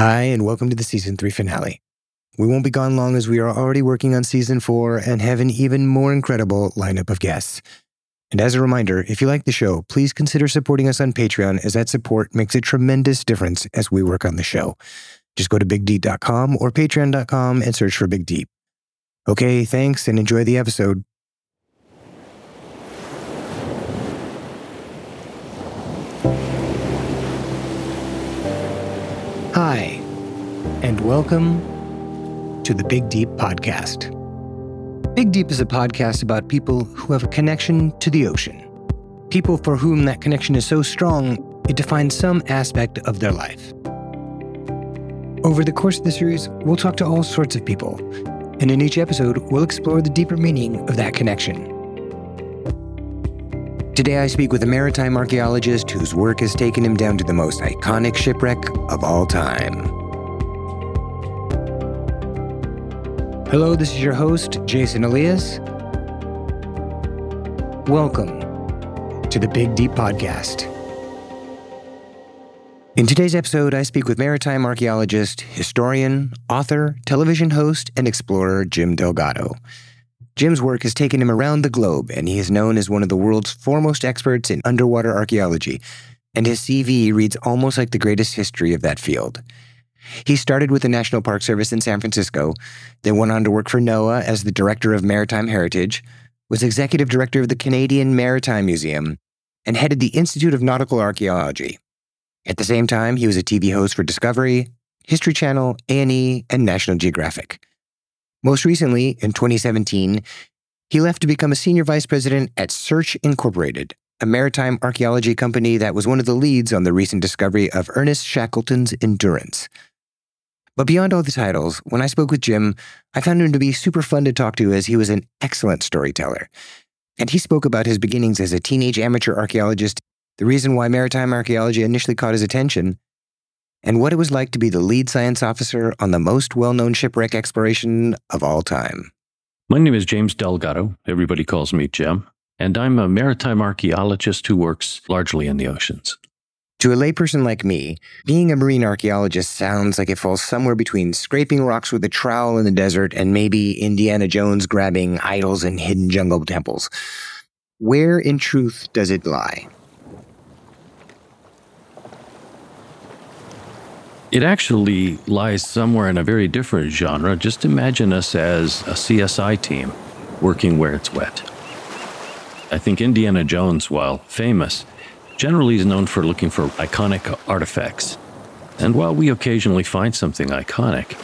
Hi, and welcome to the season three finale. We won't be gone long as we are already working on season four and have an even more incredible lineup of guests. And as a reminder, if you like the show, please consider supporting us on Patreon as that support makes a tremendous difference as we work on the show. Just go to bigdeep.com or patreon.com and search for Big Deep. Okay, thanks and enjoy the episode. And welcome to the Big Deep Podcast. Big Deep is a podcast about people who have a connection to the ocean. People for whom that connection is so strong, it defines some aspect of their life. Over the course of the series, we'll talk to all sorts of people, and in each episode, we'll explore the deeper meaning of that connection. Today, I speak with a maritime archaeologist whose work has taken him down to the most iconic shipwreck of all time. Hello, this is your host, Jason Elias. Welcome to the Big Deep Podcast. In today's episode, I speak with maritime archaeologist, historian, author, television host, and explorer Jim Delgado. Jim's work has taken him around the globe, and he is known as one of the world's foremost experts in underwater archaeology, and his CV reads almost like the greatest history of that field. He started with the National Park Service in San Francisco, then went on to work for NOAA as the Director of Maritime Heritage, was Executive Director of the Canadian Maritime Museum, and headed the Institute of Nautical Archaeology. At the same time, he was a TV host for Discovery, History Channel, A&E, and National Geographic. Most recently, in 2017, he left to become a senior vice president at Search Incorporated, a maritime archaeology company that was one of the leads on the recent discovery of Ernest Shackleton's Endurance. But beyond all the titles, when I spoke with Jim, I found him to be super fun to talk to as he was an excellent storyteller. And he spoke about his beginnings as a teenage amateur archaeologist, the reason why maritime archaeology initially caught his attention, and what it was like to be the lead science officer on the most well known shipwreck exploration of all time. My name is James Delgado. Everybody calls me Jim. And I'm a maritime archaeologist who works largely in the oceans. To a layperson like me, being a marine archaeologist sounds like it falls somewhere between scraping rocks with a trowel in the desert and maybe Indiana Jones grabbing idols in hidden jungle temples. Where in truth does it lie? It actually lies somewhere in a very different genre. Just imagine us as a CSI team working where it's wet. I think Indiana Jones, while famous, generally is known for looking for iconic artifacts. And while we occasionally find something iconic,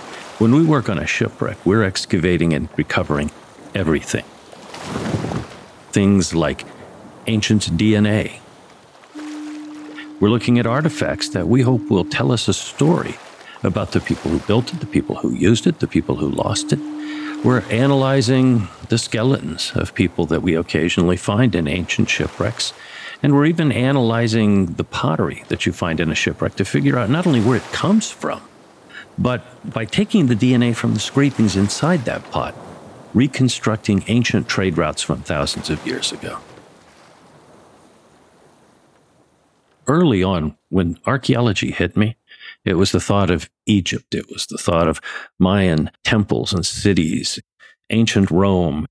when we work on a shipwreck, we're excavating and recovering everything. Things like ancient DNA, we're looking at artifacts that we hope will tell us a story about the people who built it, the people who used it, the people who lost it. We're analyzing the skeletons of people that we occasionally find in ancient shipwrecks. And we're even analyzing the pottery that you find in a shipwreck to figure out not only where it comes from, but by taking the DNA from the scrapings inside that pot, reconstructing ancient trade routes from thousands of years ago. early on, when archaeology hit me, it was the thought of Egypt. It was the thought of Mayan temples and cities, ancient Rome,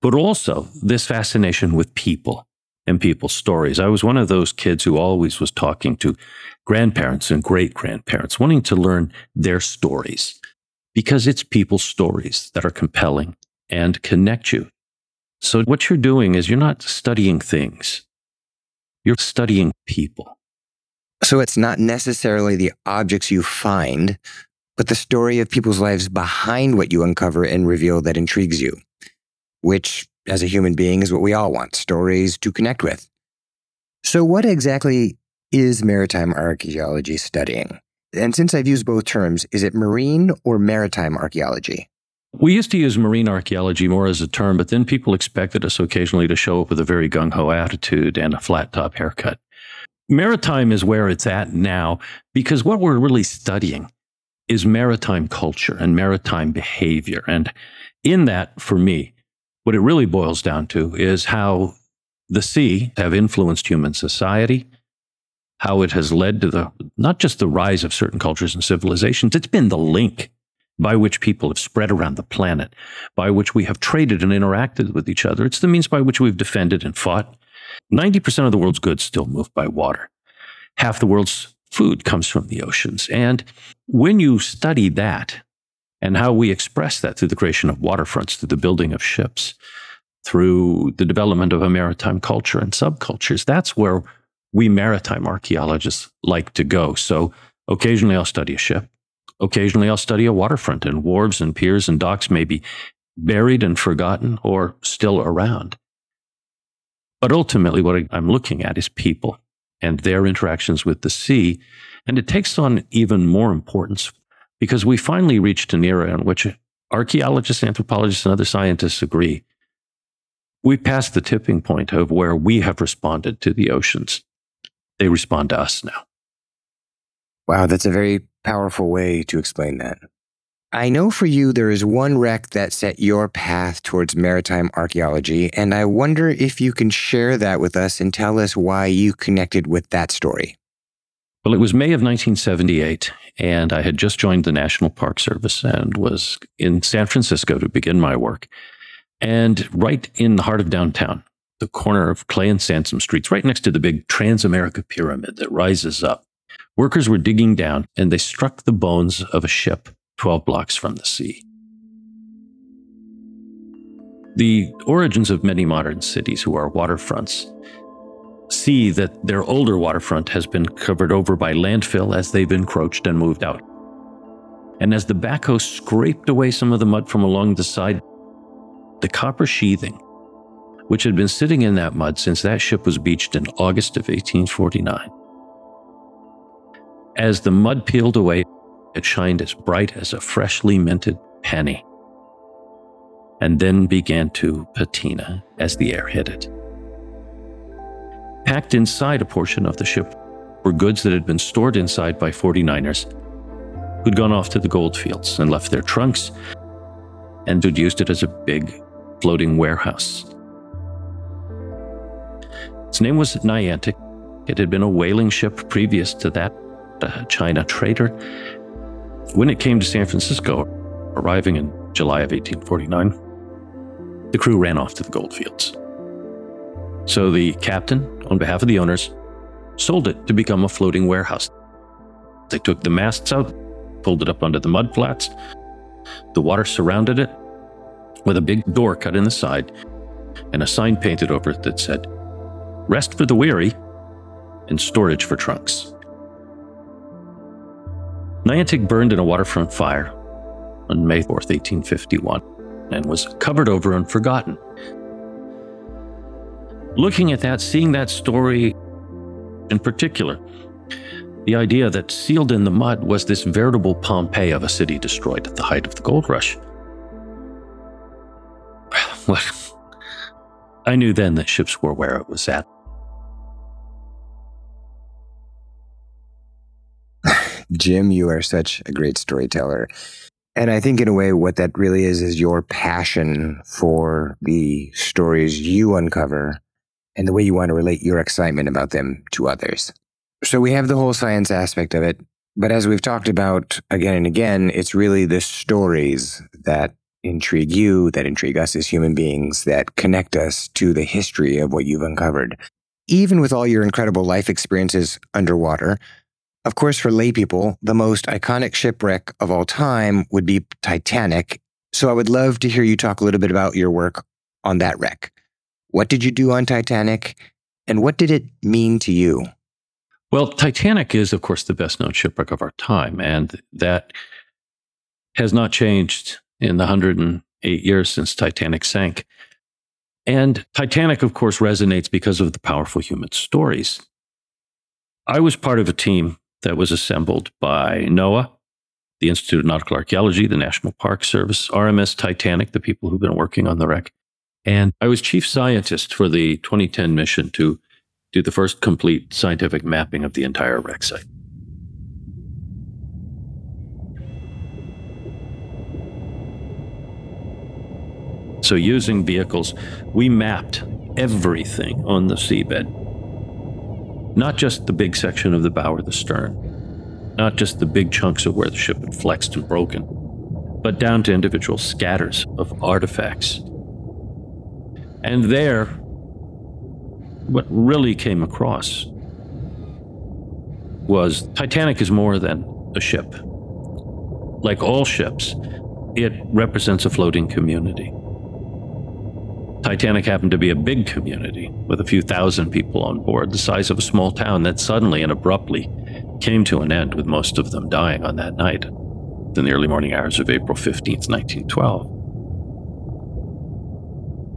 but also this fascination with people and people's stories. I was one of those kids who always was talking to grandparents and great grandparents, wanting to learn their stories because it's people's stories that are compelling and connect you. So, what you're doing is you're not studying things, you're studying people. So it's not necessarily the objects you find, but the story of people's lives behind what you uncover and reveal that intrigues you, which, as a human being, is what we all want stories to connect with. So, what exactly is maritime archaeology studying? And since I've used both terms, is it marine or maritime archaeology? We used to use marine archaeology more as a term, but then people expected us occasionally to show up with a very gung ho attitude and a flat top haircut. Maritime is where it's at now because what we're really studying is maritime culture and maritime behavior. And in that, for me, what it really boils down to is how the sea have influenced human society, how it has led to the not just the rise of certain cultures and civilizations, it's been the link by which people have spread around the planet, by which we have traded and interacted with each other. It's the means by which we've defended and fought. 90% of the world's goods still move by water. Half the world's food comes from the oceans. And when you study that and how we express that through the creation of waterfronts, through the building of ships, through the development of a maritime culture and subcultures, that's where we maritime archaeologists like to go. So occasionally I'll study a ship. Occasionally I'll study a waterfront and wharves and piers and docks may be buried and forgotten or still around. But ultimately, what I'm looking at is people and their interactions with the sea. And it takes on even more importance because we finally reached an era in which archaeologists, anthropologists, and other scientists agree we passed the tipping point of where we have responded to the oceans. They respond to us now. Wow, that's a very powerful way to explain that. I know for you there is one wreck that set your path towards maritime archaeology, and I wonder if you can share that with us and tell us why you connected with that story. Well, it was May of 1978, and I had just joined the National Park Service and was in San Francisco to begin my work. And right in the heart of downtown, the corner of Clay and Sansome Streets, right next to the big Transamerica Pyramid that rises up, workers were digging down and they struck the bones of a ship 12 blocks from the sea. The origins of many modern cities who are waterfronts see that their older waterfront has been covered over by landfill as they've encroached and moved out. And as the backhoe scraped away some of the mud from along the side, the copper sheathing, which had been sitting in that mud since that ship was beached in August of 1849. As the mud peeled away, it shined as bright as a freshly minted penny, and then began to patina as the air hit it. Packed inside a portion of the ship were goods that had been stored inside by 49ers who'd gone off to the goldfields and left their trunks and who'd used it as a big floating warehouse. Its name was Niantic. It had been a whaling ship previous to that, a China trader. When it came to San Francisco, arriving in July of 1849, the crew ran off to the goldfields. So the captain, on behalf of the owners, sold it to become a floating warehouse. They took the masts out, pulled it up onto the mud flats. The water surrounded it, with a big door cut in the side and a sign painted over it that said, Rest for the weary and storage for trunks. Niantic burned in a waterfront fire on May 4th, 1851, and was covered over and forgotten. Looking at that, seeing that story in particular, the idea that sealed in the mud was this veritable Pompeii of a city destroyed at the height of the gold rush well, I knew then that ships were where it was at. Jim, you are such a great storyteller. And I think, in a way, what that really is is your passion for the stories you uncover and the way you want to relate your excitement about them to others. So we have the whole science aspect of it. But as we've talked about again and again, it's really the stories that intrigue you, that intrigue us as human beings, that connect us to the history of what you've uncovered. Even with all your incredible life experiences underwater, of course, for laypeople, the most iconic shipwreck of all time would be Titanic. So I would love to hear you talk a little bit about your work on that wreck. What did you do on Titanic, and what did it mean to you? Well, Titanic is, of course, the best known shipwreck of our time, and that has not changed in the 108 years since Titanic sank. And Titanic, of course, resonates because of the powerful human stories. I was part of a team that was assembled by NOAA, the Institute of Nautical Archaeology, the National Park Service, RMS Titanic, the people who've been working on the wreck. And I was chief scientist for the 2010 mission to do the first complete scientific mapping of the entire wreck site. So, using vehicles, we mapped everything on the seabed. Not just the big section of the bow or the stern, not just the big chunks of where the ship had flexed and broken, but down to individual scatters of artifacts. And there, what really came across was Titanic is more than a ship. Like all ships, it represents a floating community. Titanic happened to be a big community with a few thousand people on board, the size of a small town that suddenly and abruptly came to an end, with most of them dying on that night in the early morning hours of April 15th, 1912.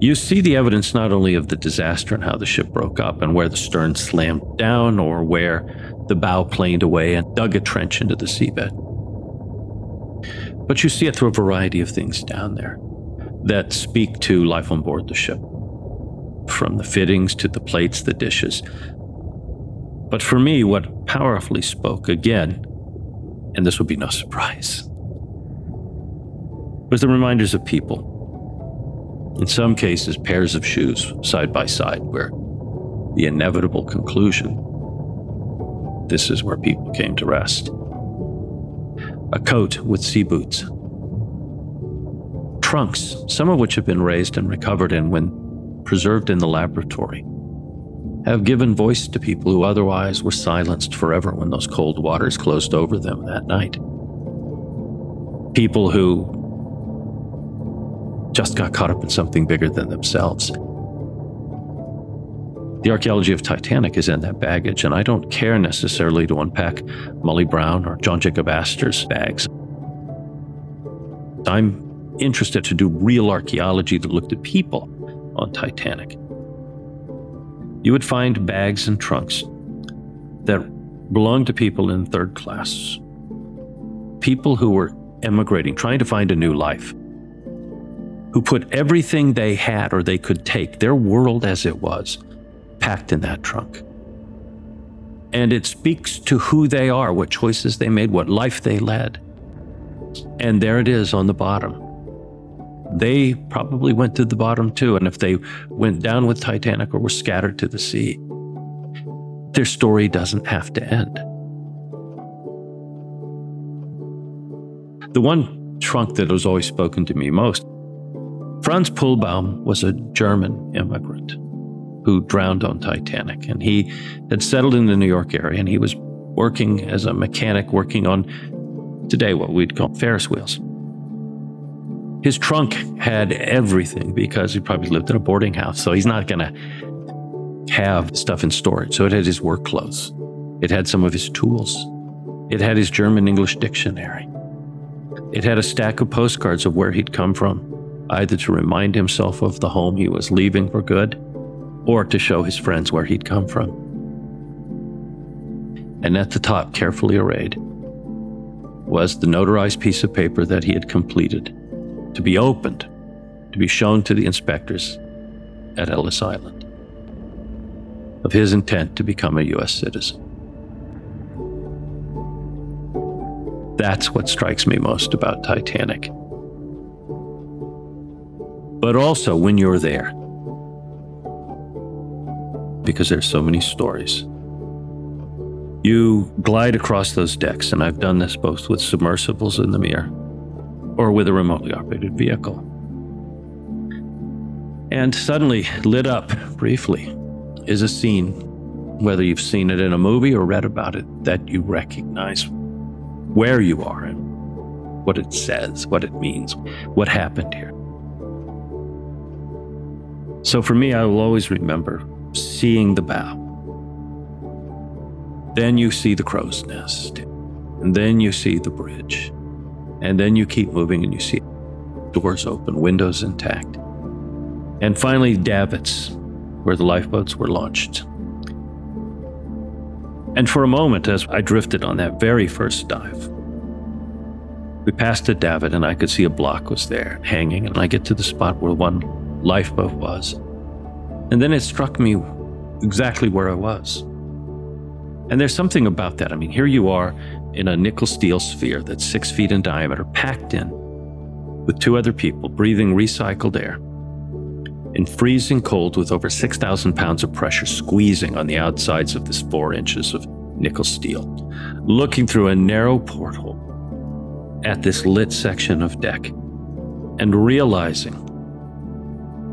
You see the evidence not only of the disaster and how the ship broke up and where the stern slammed down or where the bow planed away and dug a trench into the seabed, but you see it through a variety of things down there that speak to life on board the ship, from the fittings to the plates, the dishes. But for me, what powerfully spoke again, and this would be no surprise, was the reminders of people. In some cases, pairs of shoes side by side, where the inevitable conclusion this is where people came to rest. A coat with sea boots trunks, some of which have been raised and recovered and, when preserved in the laboratory, have given voice to people who otherwise were silenced forever when those cold waters closed over them that night. People who just got caught up in something bigger than themselves. The archaeology of Titanic is in that baggage, and I don't care necessarily to unpack Molly Brown or John Jacob Astor's bags. I'm interested to do real archaeology that looked at people on Titanic, you would find bags and trunks that belonged to people in third class, people who were emigrating, trying to find a new life, who put everything they had or they could take, their world as it was, packed in that trunk. And it speaks to who they are, what choices they made, what life they led. And there it is on the bottom they probably went to the bottom too. And if they went down with Titanic or were scattered to the sea, their story doesn't have to end. The one trunk that has always spoken to me most Franz Pulbaum was a German immigrant who drowned on Titanic. And he had settled in the New York area and he was working as a mechanic, working on today what we'd call Ferris wheels. His trunk had everything because he probably lived in a boarding house. So he's not going to have stuff in storage. So it had his work clothes, it had some of his tools, it had his German English dictionary, it had a stack of postcards of where he'd come from, either to remind himself of the home he was leaving for good or to show his friends where he'd come from. And at the top, carefully arrayed, was the notarized piece of paper that he had completed to be opened, to be shown to the inspectors at Ellis Island of his intent to become a U.S. citizen. That's what strikes me most about Titanic. But also when you're there, because there's so many stories. You glide across those decks, and I've done this both with submersibles in the Mir or with a remotely operated vehicle. And suddenly, lit up briefly, is a scene, whether you've seen it in a movie or read about it, that you recognize where you are and what it says, what it means, what happened here. So for me, I will always remember seeing the bow. Then you see the crow's nest, and then you see the bridge. And then you keep moving and you see doors open, windows intact. And finally, davits, where the lifeboats were launched. And for a moment, as I drifted on that very first dive, we passed a davit and I could see a block was there hanging, and I get to the spot where one lifeboat was. And then it struck me exactly where I was. And there's something about that. I mean, here you are in a nickel steel sphere that's six feet in diameter, packed in with two other people breathing recycled air. in freezing cold with over 6,000 pounds of pressure squeezing on the outsides of this four inches of nickel steel, looking through a narrow porthole at this lit section of deck and realizing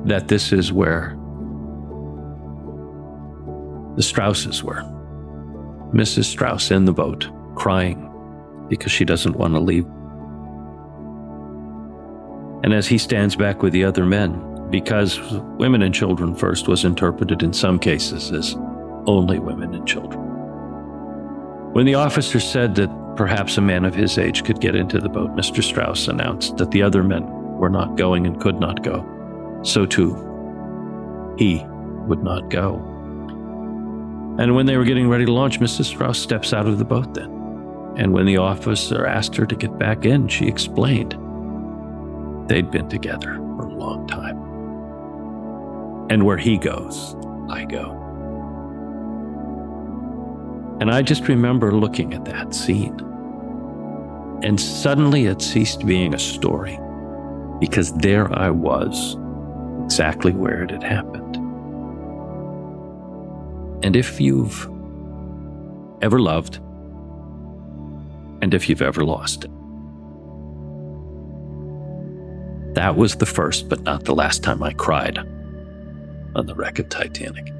that this is where the Strauses were. Mrs. Straus in the boat, crying because she doesn't want to leave. And as he stands back with the other men, because women and children first was interpreted in some cases as only women and children. When the officer said that perhaps a man of his age could get into the boat, Mr. Straus announced that the other men were not going and could not go. So too, he would not go. And when they were getting ready to launch, Mrs. Straus steps out of the boat then. And when the officer asked her to get back in, she explained they'd been together for a long time. And where he goes, I go. And I just remember looking at that scene. And suddenly it ceased being a story because there I was, exactly where it had happened. And if you've ever loved, and if you've ever lost it, that was the first but not the last time I cried on the wreck of Titanic.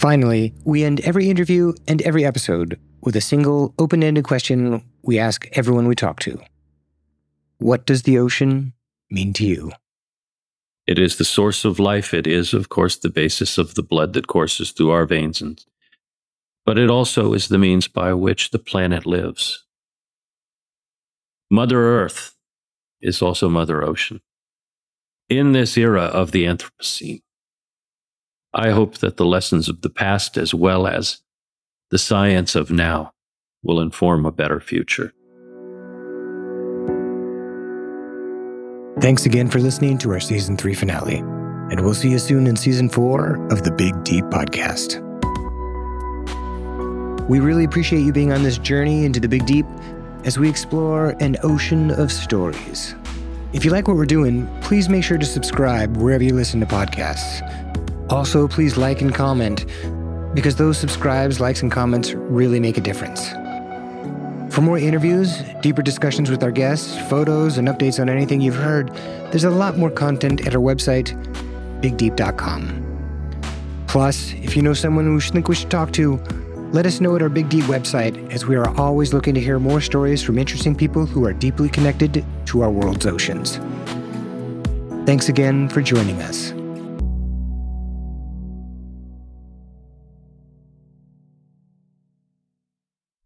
Finally, we end every interview and every episode with a single open ended question we ask everyone we talk to What does the ocean mean to you? It is the source of life. It is, of course, the basis of the blood that courses through our veins and but it also is the means by which the planet lives. Mother Earth is also Mother Ocean. In this era of the Anthropocene, I hope that the lessons of the past as well as the science of now will inform a better future. Thanks again for listening to our season three finale, and we'll see you soon in season four of the Big Deep Podcast. We really appreciate you being on this journey into the Big Deep as we explore an ocean of stories. If you like what we're doing, please make sure to subscribe wherever you listen to podcasts. Also, please like and comment because those subscribes, likes, and comments really make a difference. For more interviews, deeper discussions with our guests, photos, and updates on anything you've heard, there's a lot more content at our website, bigdeep.com. Plus, if you know someone who you think we should talk to, let us know at our Big Deep website, as we are always looking to hear more stories from interesting people who are deeply connected to our world's oceans. Thanks again for joining us.